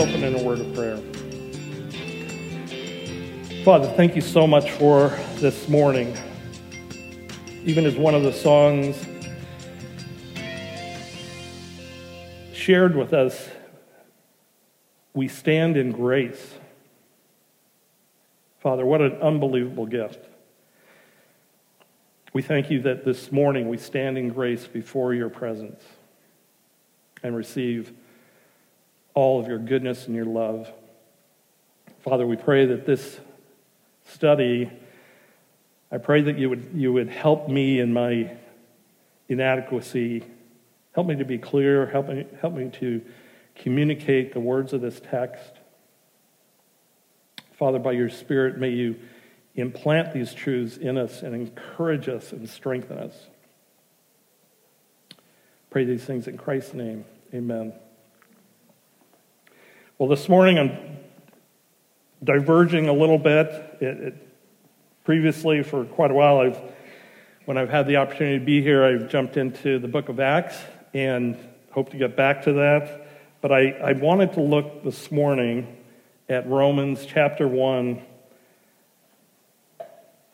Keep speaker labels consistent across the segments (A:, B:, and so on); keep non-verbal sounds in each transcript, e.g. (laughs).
A: Open in a word of prayer. Father, thank you so much for this morning. Even as one of the songs shared with us, we stand in grace. Father, what an unbelievable gift. We thank you that this morning we stand in grace before your presence and receive all of your goodness and your love. Father, we pray that this study, I pray that you would, you would help me in my inadequacy. Help me to be clear. Help me, help me to communicate the words of this text. Father, by your Spirit, may you implant these truths in us and encourage us and strengthen us. Pray these things in Christ's name. Amen. Well, this morning I'm diverging a little bit. It, it, previously, for quite a while, I've, when I've had the opportunity to be here, I've jumped into the book of Acts and hope to get back to that. But I, I wanted to look this morning at Romans chapter 1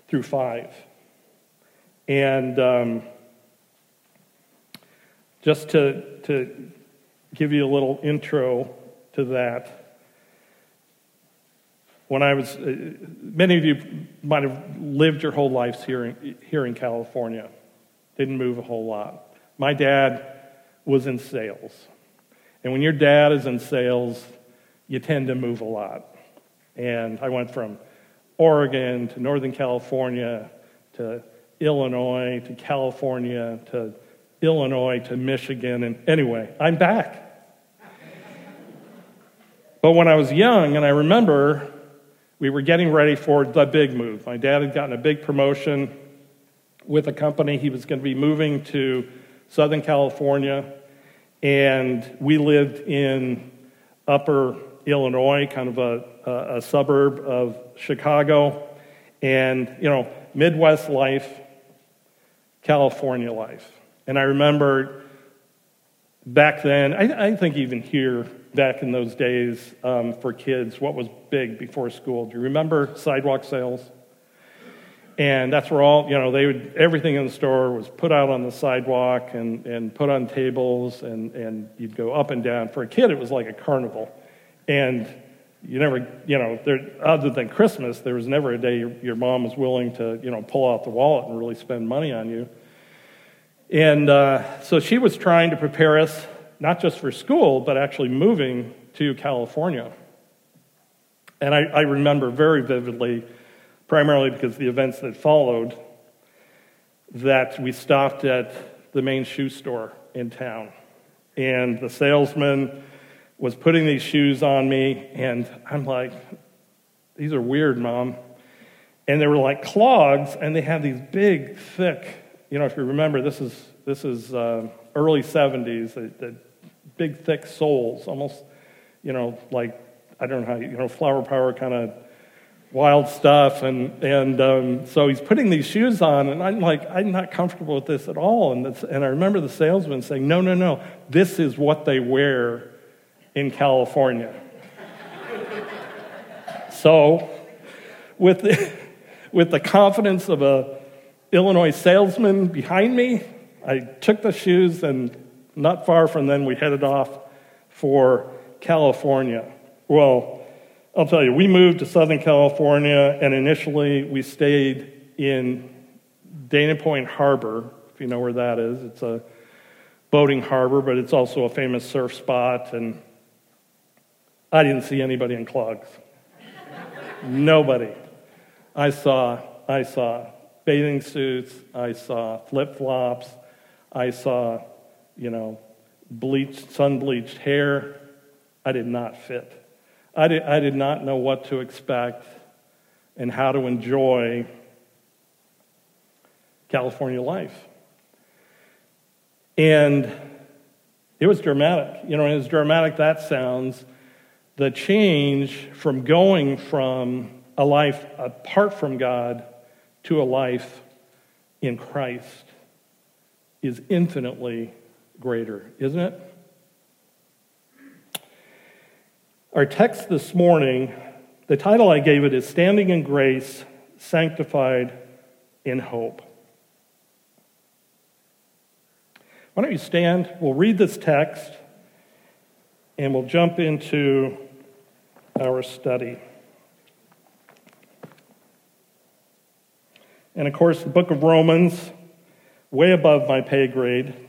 A: through 5. And um, just to, to give you a little intro to that, when I was, uh, many of you might have lived your whole lives here in, here in California, didn't move a whole lot. My dad was in sales. And when your dad is in sales, you tend to move a lot. And I went from Oregon to Northern California to Illinois to California to Illinois to Michigan. And anyway, I'm back. But when I was young, and I remember we were getting ready for the big move. My dad had gotten a big promotion with a company. He was going to be moving to Southern California, and we lived in upper Illinois, kind of a, a, a suburb of Chicago, and, you know, Midwest life, California life. And I remember back then, I, I think even here, back in those days, um, for kids, what was big before school? Do you remember sidewalk sales? And that's where all, you know, they would, everything in the store was put out on the sidewalk and, and put on tables, and, and you'd go up and down. For a kid, it was like a carnival. And you never, you know, there, other than Christmas, there was never a day your, your, mom was willing to, you know, pull out the wallet and really spend money on you. And uh, so she was trying to prepare us, not just for school, but actually moving to California. And I, I remember very vividly, primarily because the events that followed, that we stopped at the main shoe store in town. And the salesman, was putting these shoes on me, and I'm like, these are weird, mom. And they were like clogs, and they had these big, thick, you know, if you remember, this is, this is uh, early 70s, the, the big, thick soles, almost, you know, like, I don't know how, you know, flower power kind of wild stuff. And, and um, so he's putting these shoes on, and I'm like, I'm not comfortable with this at all. And, and I remember the salesman saying, No, no, no, this is what they wear in California. (laughs) so, with the, (laughs) with the confidence of a Illinois salesman behind me, I took the shoes and not far from then we headed off for California. Well, I'll tell you, we moved to Southern California and initially we stayed in Dana Point Harbor, if you know where that is. It's a boating harbor, but it's also a famous surf spot and I didn't see anybody in clogs. (laughs) Nobody. I saw, I saw bathing suits, I saw flip flops, I saw, you know, bleached, sun bleached hair. I did not fit. I did, I did not know what to expect and how to enjoy California life. And it was dramatic. You know, as dramatic that sounds, the change from going from a life apart from God to a life in Christ is infinitely greater, isn't it? Our text this morning, the title I gave it is Standing in Grace, Sanctified in Hope. Why don't you stand? We'll read this text and we'll jump into our study. And of course, the book of Romans, way above my pay grade,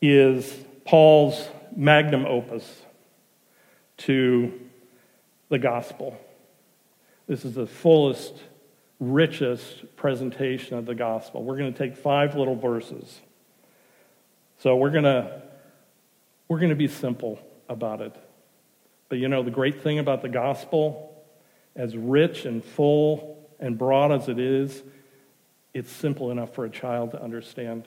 A: is Paul's magnum opus to the gospel. This is the fullest, richest presentation of the gospel. We're going to take five little verses. So we're going to we're going to be simple about it. But you know the great thing about the gospel as rich and full and broad as it is, it's simple enough for a child to understand.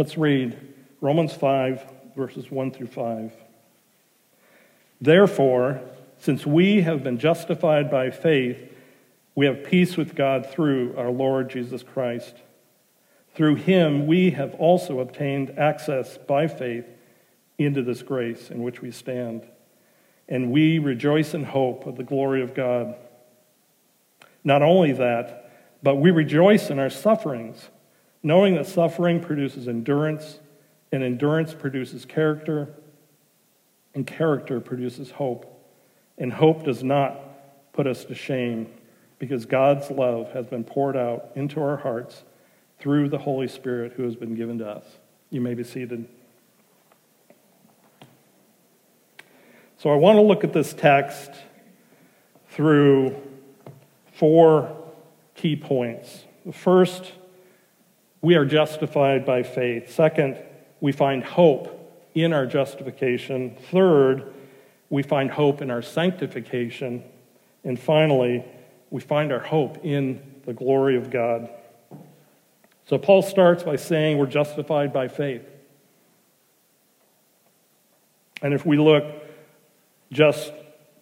A: Let's read Romans 5 verses 1 through 5. Therefore, since we have been justified by faith, we have peace with God through our Lord Jesus Christ. Through him, we have also obtained access by faith into this grace in which we stand. And we rejoice in hope of the glory of God. Not only that, but we rejoice in our sufferings, knowing that suffering produces endurance, and endurance produces character and character produces hope. And hope does not put us to shame because God's love has been poured out into our hearts through the Holy Spirit who has been given to us. You may be seated. So I want to look at this text through four key points. The first, we are justified by faith. Second, we find hope in our justification. Third, we find hope in our sanctification. And finally, we find our hope in the glory of God. So Paul starts by saying we're justified by faith. And if we look just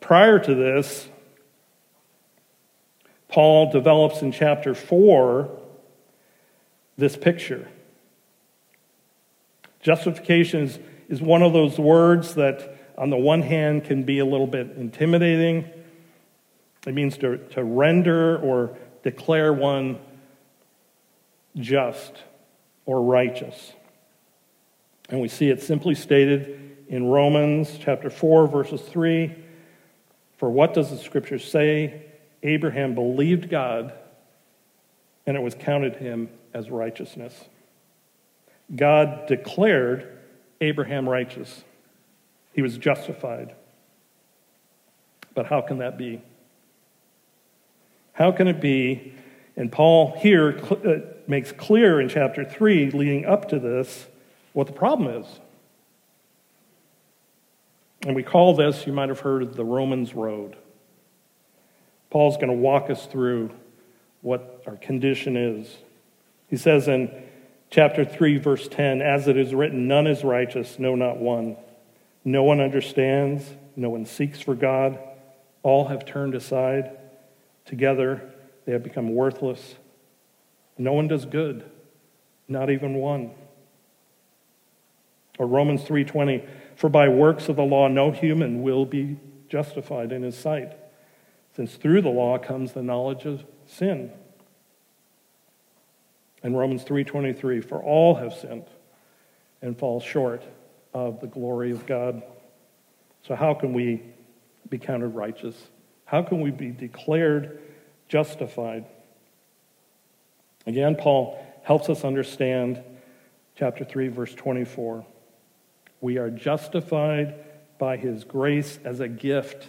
A: prior to this, Paul develops in chapter 4 this picture. Justification is is one of those words that, on the one hand, can be a little bit intimidating. It means to, to render or declare one just or righteous. And we see it simply stated in Romans chapter 4, verses 3. For what does the scripture say? Abraham believed God, and it was counted him as righteousness. God declared Abraham righteous. He was justified. But how can that be? How can it be? And Paul here uh, makes clear in chapter 3, leading up to this, what the problem is. And we call this, you might have heard, the Romans Road. Paul's going to walk us through what our condition is. He says in Chapter 3, verse 10 As it is written, none is righteous, no, not one. No one understands, no one seeks for God. All have turned aside. Together, they have become worthless. No one does good, not even one. Or Romans 3:20, for by works of the law no human will be justified in his sight, since through the law comes the knowledge of sin. In Romans 3:23, for all have sinned and fall short of the glory of God. So how can we be counted righteous? How can we be declared justified? Again, Paul helps us understand chapter 3 verse 24. We are justified by his grace as a gift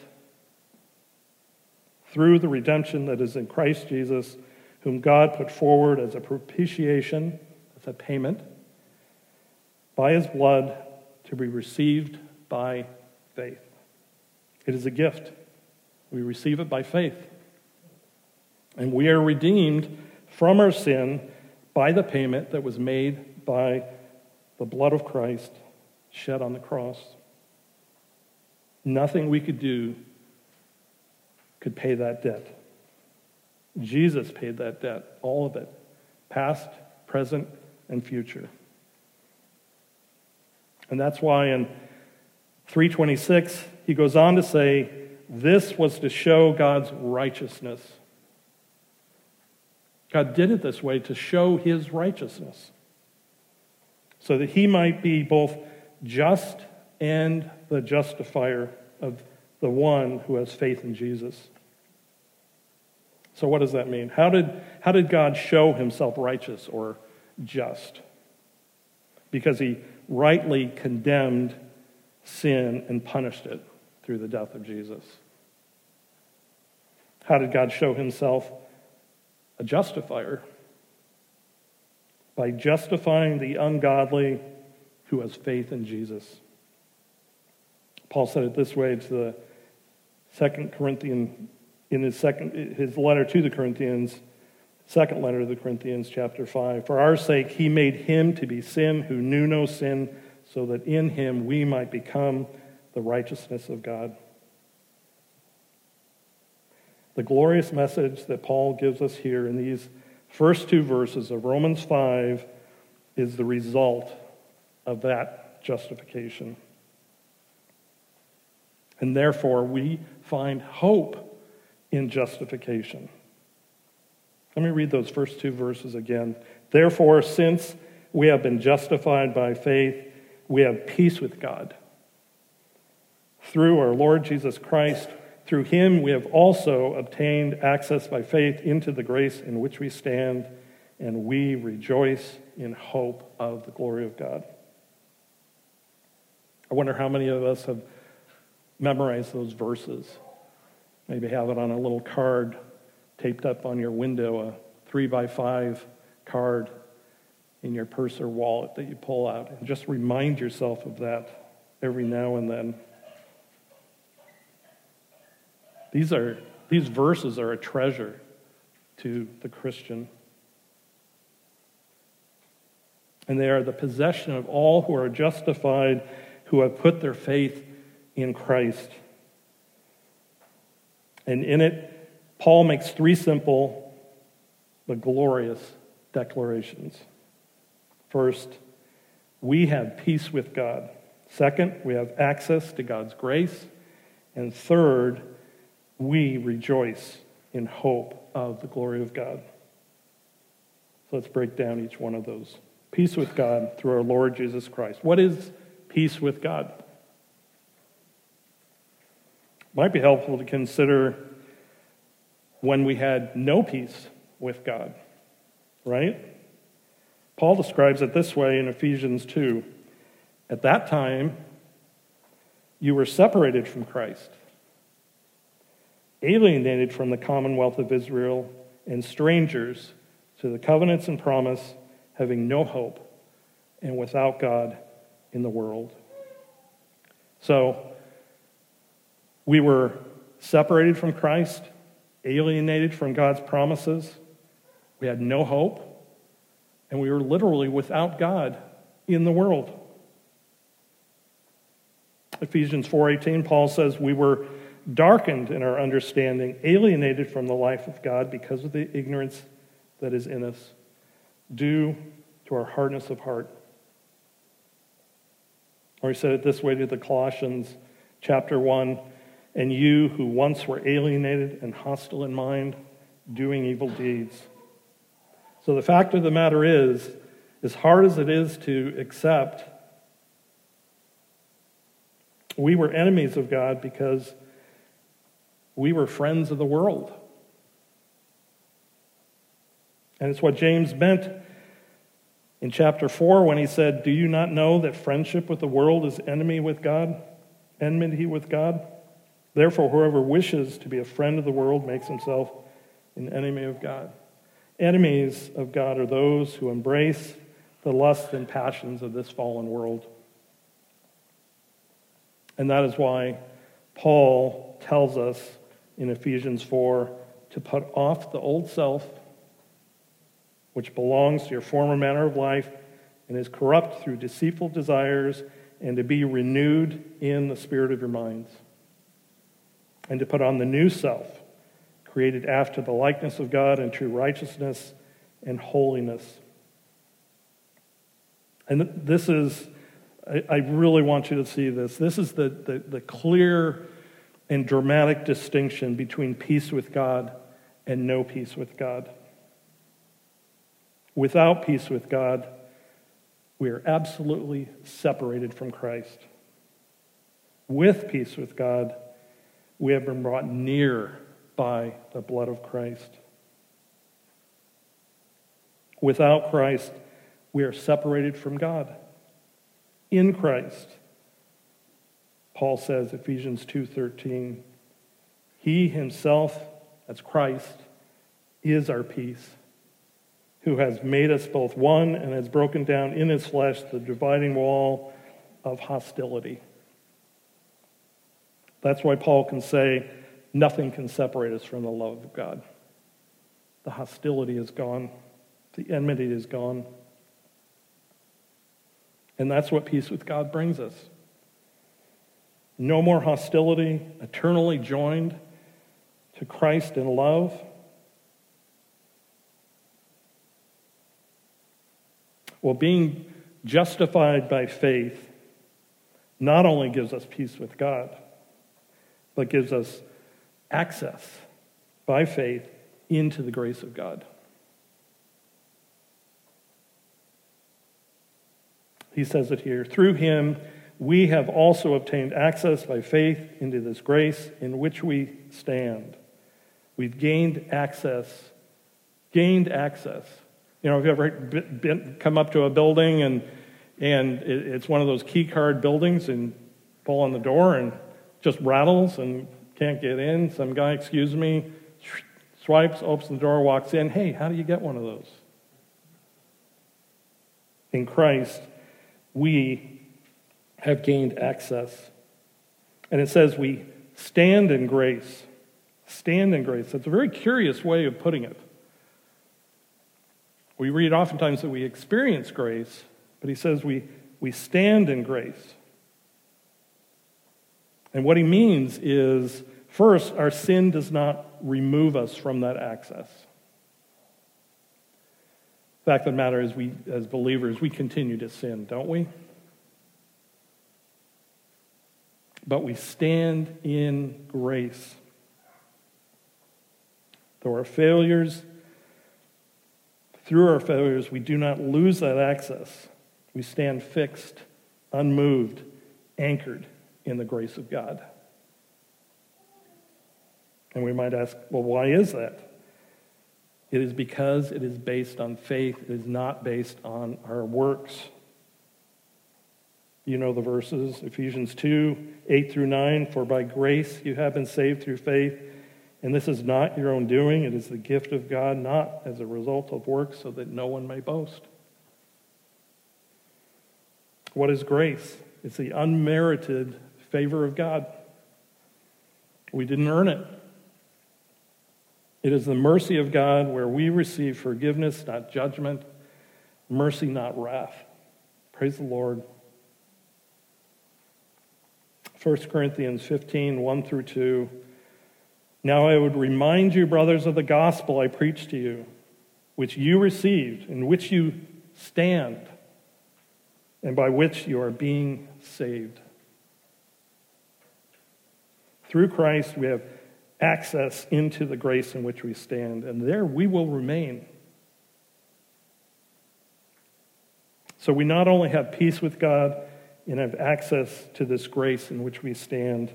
A: through the redemption that is in Christ Jesus whom God put forward as a propitiation, as a payment, by his blood to be received by faith. It is a gift. We receive it by faith. And we are redeemed from our sin by the payment that was made by the blood of Christ shed on the cross. Nothing we could do could pay that debt. Jesus paid that debt, all of it, past, present, and future. And that's why in 326, he goes on to say, This was to show God's righteousness. God did it this way to show his righteousness, so that he might be both just and the justifier of the one who has faith in Jesus. So, what does that mean? How did, how did God show himself righteous or just? Because he rightly condemned sin and punished it through the death of Jesus. How did God show himself a justifier? By justifying the ungodly who has faith in Jesus. Paul said it this way to the second Corinthian in his second his letter to the Corinthians, second letter to the Corinthians, chapter five. For our sake he made him to be sin who knew no sin, so that in him we might become the righteousness of God. The glorious message that Paul gives us here in these first two verses of Romans 5 is the result of that justification. And therefore, we find hope in justification. Let me read those first two verses again. Therefore, since we have been justified by faith, we have peace with God. Through our Lord Jesus Christ, through him we have also obtained access by faith into the grace in which we stand, and we rejoice in hope of the glory of God. I wonder how many of us have memorized those verses. Maybe have it on a little card taped up on your window, a three by five card in your purse or wallet that you pull out. And just remind yourself of that every now and then. These, are, these verses are a treasure to the Christian. And they are the possession of all who are justified, who have put their faith in Christ. And in it, Paul makes three simple but glorious declarations. First, we have peace with God. Second, we have access to God's grace. And third, we rejoice in hope of the glory of God. So let's break down each one of those. Peace with God through our Lord Jesus Christ. What is peace with God? Might be helpful to consider when we had no peace with God, right? Paul describes it this way in Ephesians 2. At that time, you were separated from Christ, alienated from the commonwealth of Israel, and strangers to the covenants and promise, having no hope and without God in the world. So, we were separated from Christ, alienated from God's promises. We had no hope, and we were literally without God in the world. Ephesians 4:18 Paul says we were darkened in our understanding, alienated from the life of God because of the ignorance that is in us due to our hardness of heart. Or he said it this way to the Colossians chapter 1 and you who once were alienated and hostile in mind, doing evil deeds. So the fact of the matter is, as hard as it is to accept, we were enemies of God because we were friends of the world. And it's what James meant in chapter 4 when he said, Do you not know that friendship with the world is enemy with God? Enmity with God? Therefore, whoever wishes to be a friend of the world makes himself an enemy of God. Enemies of God are those who embrace the lusts and passions of this fallen world. And that is why Paul tells us in Ephesians 4 to put off the old self, which belongs to your former manner of life and is corrupt through deceitful desires, and to be renewed in the spirit of your minds and to put on the new self, created after the likeness of God in true righteousness and holiness. And this is I, I really want you to see this. This is the, the, the clear and dramatic distinction between peace with God and no peace with God. Without peace with God, we are absolutely separated from Christ. With peace with God, we have been brought near by the blood of Christ. Without Christ, we are separated from God. In Christ, Paul says, Ephesians 2:13, he himself, that's Christ, is our peace who has made us both one and has broken down in his flesh the dividing wall of hostility. That's why Paul can say, nothing can separate us from the love of God. The hostility is gone, the enmity is gone. And that's what peace with God brings us. No more hostility, eternally joined to Christ in love Well, being justified by faith not only gives us peace with God, but gives us access by faith into the grace of God. He says it here through him, we have also obtained access by faith into this grace in which we stand. We've gained access, gained access you know, have you ever been, come up to a building and, and it's one of those key card buildings and pull on the door and just rattles and can't get in? Some guy, excuse me, swipes, opens the door, walks in. Hey, how do you get one of those? In Christ, we have gained access. And it says we stand in grace. Stand in grace. That's a very curious way of putting it. We read oftentimes that we experience grace, but he says we, we stand in grace. And what he means is first, our sin does not remove us from that access. Fact of the matter is, we, as believers, we continue to sin, don't we? But we stand in grace. Though our failures through our failures, we do not lose that access. We stand fixed, unmoved, anchored in the grace of God. And we might ask, well, why is that? It is because it is based on faith, it is not based on our works. You know the verses Ephesians 2 8 through 9. For by grace you have been saved through faith and this is not your own doing, it is the gift of God, not as a result of works, so that no one may boast. What is grace? It's the unmerited favor of God. We didn't earn it. It is the mercy of God where we receive forgiveness, not judgment, mercy, not wrath. Praise the Lord. 1 Corinthians 15, 1 through 2. Now I would remind you, brothers, of the gospel I preached to you, which you received, in which you stand, and by which you are being saved. Through Christ, we have access into the grace in which we stand, and there we will remain. So we not only have peace with God and have access to this grace in which we stand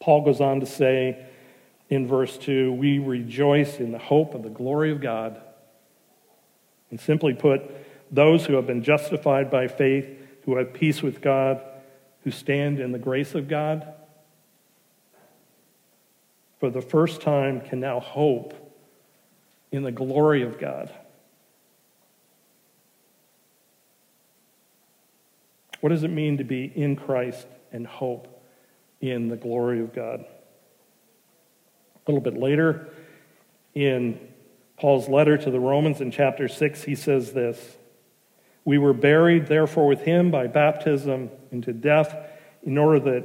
A: Paul goes on to say in verse 2 we rejoice in the hope of the glory of God. And simply put, those who have been justified by faith, who have peace with God, who stand in the grace of God, for the first time can now hope in the glory of God. What does it mean to be in Christ and hope? in the glory of God. A little bit later, in Paul's letter to the Romans in chapter 6, he says this We were buried, therefore, with him by baptism into death, in order that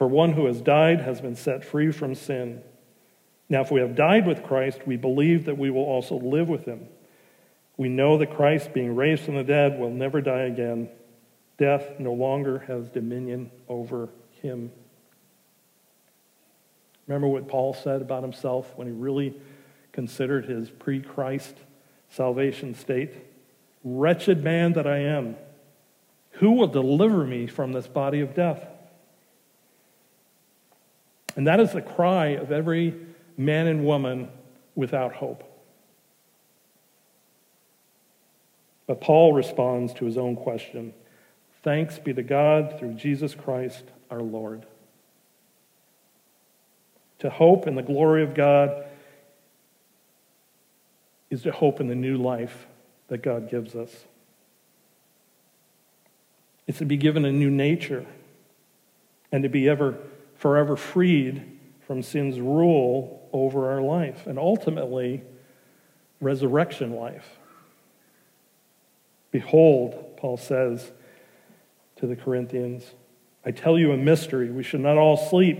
A: For one who has died has been set free from sin. Now, if we have died with Christ, we believe that we will also live with him. We know that Christ, being raised from the dead, will never die again. Death no longer has dominion over him. Remember what Paul said about himself when he really considered his pre Christ salvation state? Wretched man that I am, who will deliver me from this body of death? And that is the cry of every man and woman without hope. But Paul responds to his own question Thanks be to God through Jesus Christ our Lord. To hope in the glory of God is to hope in the new life that God gives us. It's to be given a new nature and to be ever forever freed from sin's rule over our life and ultimately resurrection life. Behold, Paul says to the Corinthians, I tell you a mystery. We should not all sleep,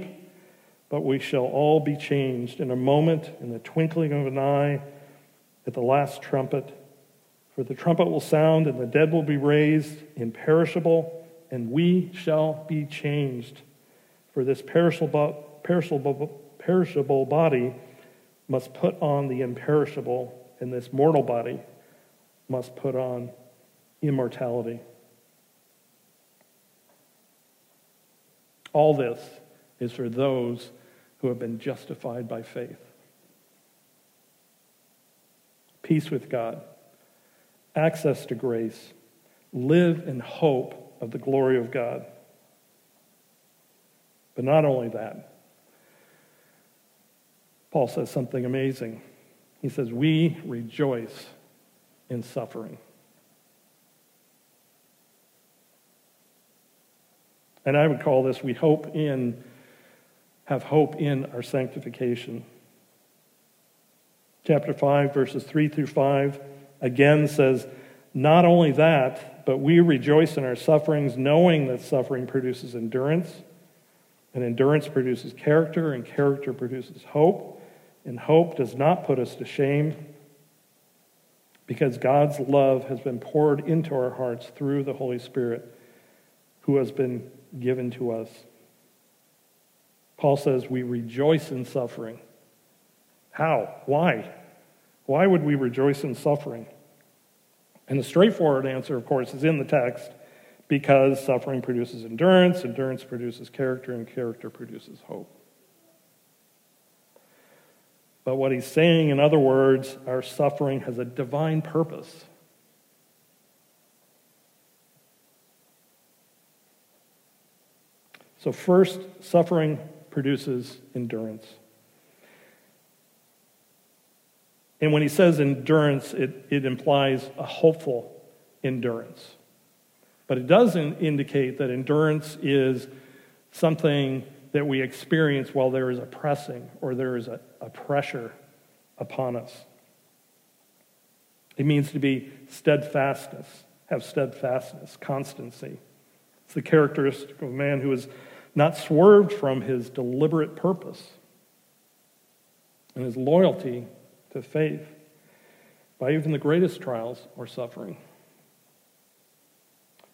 A: but we shall all be changed in a moment, in the twinkling of an eye, at the last trumpet. For the trumpet will sound, and the dead will be raised imperishable, and we shall be changed. For this perishable, perishable, perishable body must put on the imperishable, and this mortal body must put on immortality. All this is for those who have been justified by faith. Peace with God, access to grace, live in hope of the glory of God. But not only that, Paul says something amazing. He says, We rejoice in suffering. And I would call this we hope in, have hope in our sanctification. Chapter 5, verses 3 through 5, again says, Not only that, but we rejoice in our sufferings, knowing that suffering produces endurance, and endurance produces character, and character produces hope, and hope does not put us to shame, because God's love has been poured into our hearts through the Holy Spirit, who has been given to us. Paul says we rejoice in suffering. How? Why? Why would we rejoice in suffering? And the straightforward answer, of course, is in the text because suffering produces endurance, endurance produces character, and character produces hope. But what he's saying, in other words, our suffering has a divine purpose. So, first, suffering produces endurance. And when he says endurance, it, it implies a hopeful endurance. But it doesn't indicate that endurance is something that we experience while there is a pressing or there is a, a pressure upon us. It means to be steadfastness, have steadfastness, constancy. It's the characteristic of a man who is not swerved from his deliberate purpose and his loyalty to faith by even the greatest trials or suffering.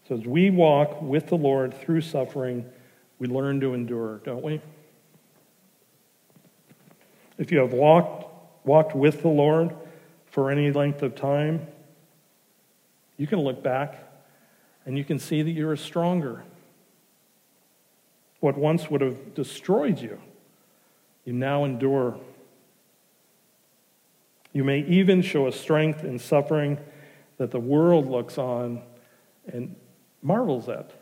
A: So, as we walk with the Lord through suffering, we learn to endure, don't we? If you have walked, walked with the Lord for any length of time, you can look back and you can see that you're stronger what once would have destroyed you, you now endure. You may even show a strength in suffering that the world looks on and marvels at.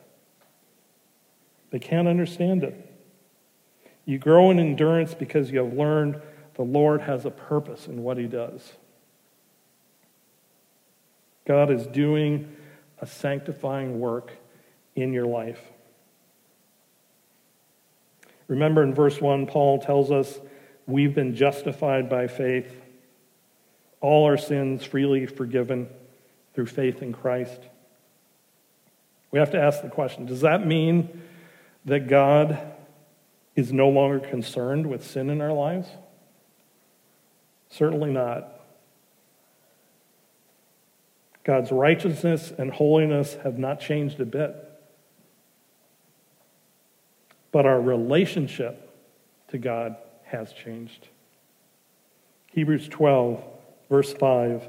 A: They can't understand it. You grow in endurance because you have learned the Lord has a purpose in what he does. God is doing a sanctifying work in your life. Remember in verse 1, Paul tells us we've been justified by faith, all our sins freely forgiven through faith in Christ. We have to ask the question does that mean that God is no longer concerned with sin in our lives? Certainly not. God's righteousness and holiness have not changed a bit. But our relationship to God has changed. Hebrews 12, verse 5.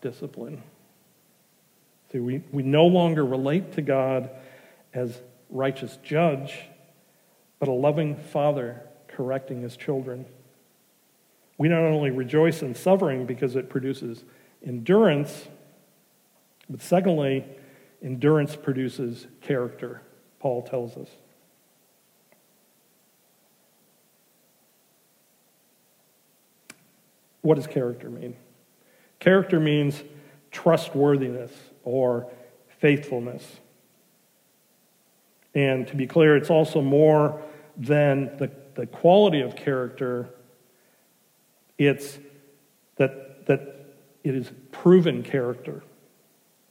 A: discipline? See, we, we no longer relate to God as righteous judge, but a loving father correcting his children. We not only rejoice in suffering because it produces endurance, but secondly, endurance produces character, Paul tells us. What does character mean? Character means trustworthiness or faithfulness. And to be clear, it's also more than the, the quality of character it's that, that it is proven character.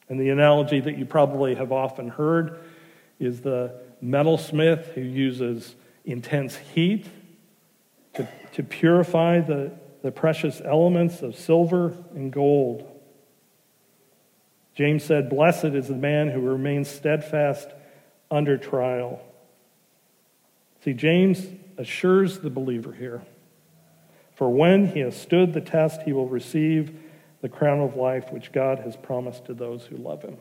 A: And the analogy that you probably have often heard is the metalsmith who uses intense heat to, to purify the, the precious elements of silver and gold. James said, Blessed is the man who remains steadfast under trial. See, James assures the believer here for when he has stood the test, he will receive the crown of life which God has promised to those who love him.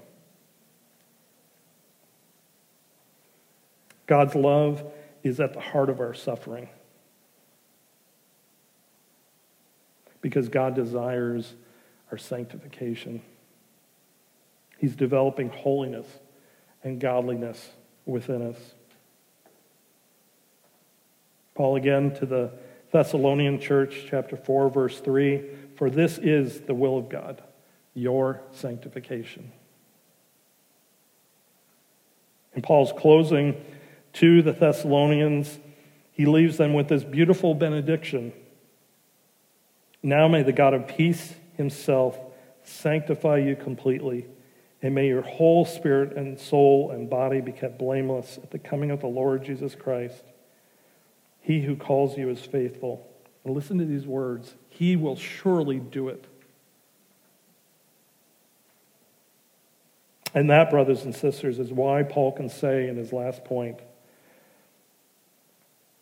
A: God's love is at the heart of our suffering because God desires our sanctification. He's developing holiness and godliness within us. Paul again to the Thessalonian church, chapter 4, verse 3 For this is the will of God, your sanctification. In Paul's closing to the Thessalonians, he leaves them with this beautiful benediction. Now may the God of peace himself sanctify you completely, and may your whole spirit and soul and body be kept blameless at the coming of the Lord Jesus Christ. He who calls you is faithful. And listen to these words He will surely do it. And that, brothers and sisters, is why Paul can say in his last point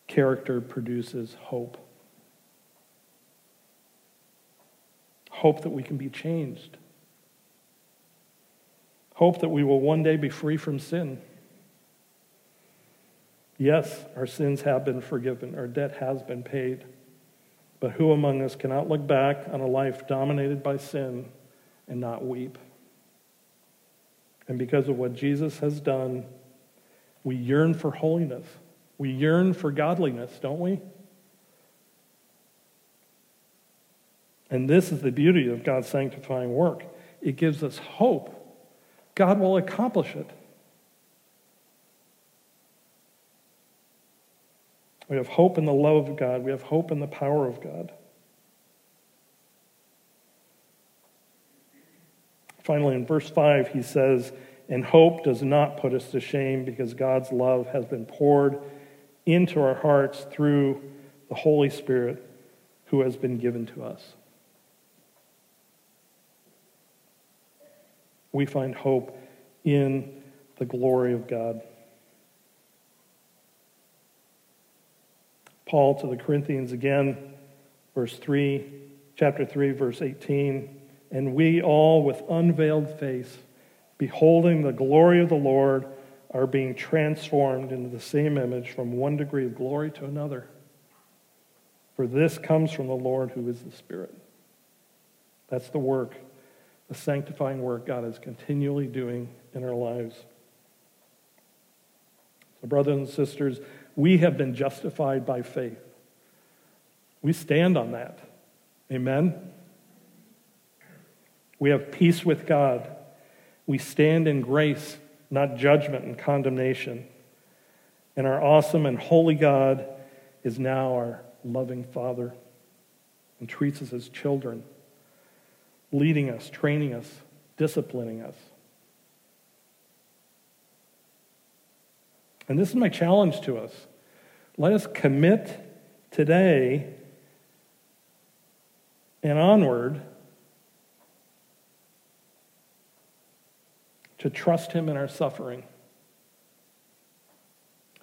A: character produces hope. Hope that we can be changed. Hope that we will one day be free from sin. Yes, our sins have been forgiven, our debt has been paid. But who among us cannot look back on a life dominated by sin and not weep? And because of what Jesus has done, we yearn for holiness. We yearn for godliness, don't we? And this is the beauty of God's sanctifying work. It gives us hope. God will accomplish it. We have hope in the love of God. We have hope in the power of God. Finally, in verse 5, he says, And hope does not put us to shame because God's love has been poured into our hearts through the Holy Spirit who has been given to us. We find hope in the glory of God. Paul to the Corinthians again, verse 3, chapter 3, verse 18. And we all, with unveiled face, beholding the glory of the Lord, are being transformed into the same image from one degree of glory to another. For this comes from the Lord who is the Spirit. That's the work, the sanctifying work God is continually doing in our lives. So, brothers and sisters, we have been justified by faith. We stand on that. Amen? We have peace with God. We stand in grace, not judgment and condemnation. And our awesome and holy God is now our loving Father and treats us as children, leading us, training us, disciplining us. And this is my challenge to us. Let us commit today and onward to trust Him in our suffering.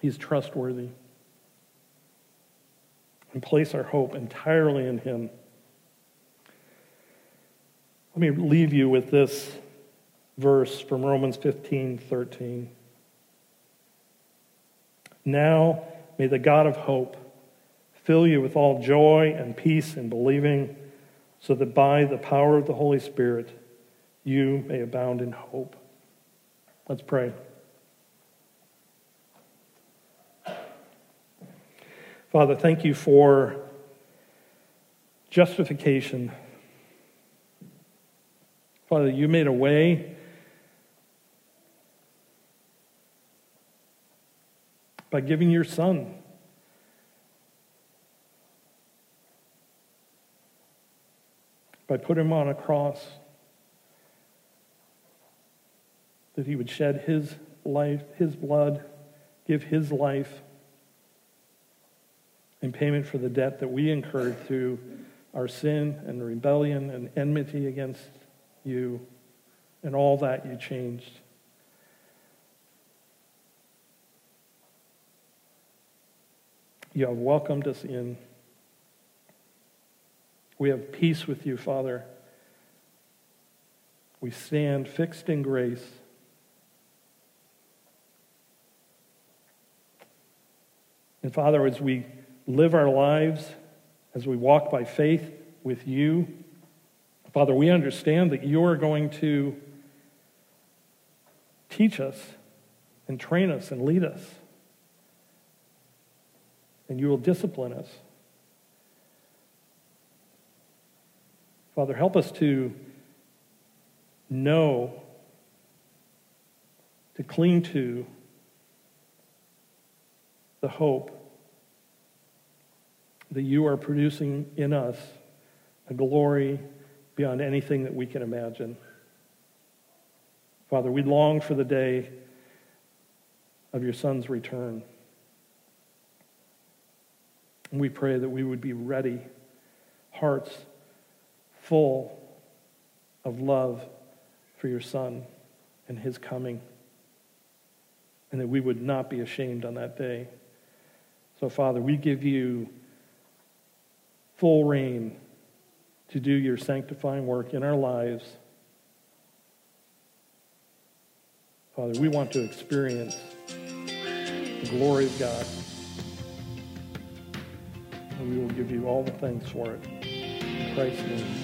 A: He's trustworthy. And place our hope entirely in Him. Let me leave you with this verse from Romans 15 13. Now, may the God of hope fill you with all joy and peace in believing, so that by the power of the Holy Spirit you may abound in hope. Let's pray. Father, thank you for justification. Father, you made a way by giving your son. By putting him on a cross, that he would shed his life, his blood, give his life in payment for the debt that we incurred through our sin and rebellion and enmity against you, and all that you changed. You have welcomed us in. We have peace with you, Father. We stand fixed in grace. And Father, as we live our lives, as we walk by faith with you, Father, we understand that you are going to teach us and train us and lead us and you will discipline us. Father, help us to know, to cling to the hope that you are producing in us a glory beyond anything that we can imagine. Father, we long for the day of your Son's return. And we pray that we would be ready, hearts full of love for your Son and his coming, and that we would not be ashamed on that day. So, Father, we give you full reign to do your sanctifying work in our lives. Father, we want to experience the glory of God and we will give you all the thanks for it. In Christ's name.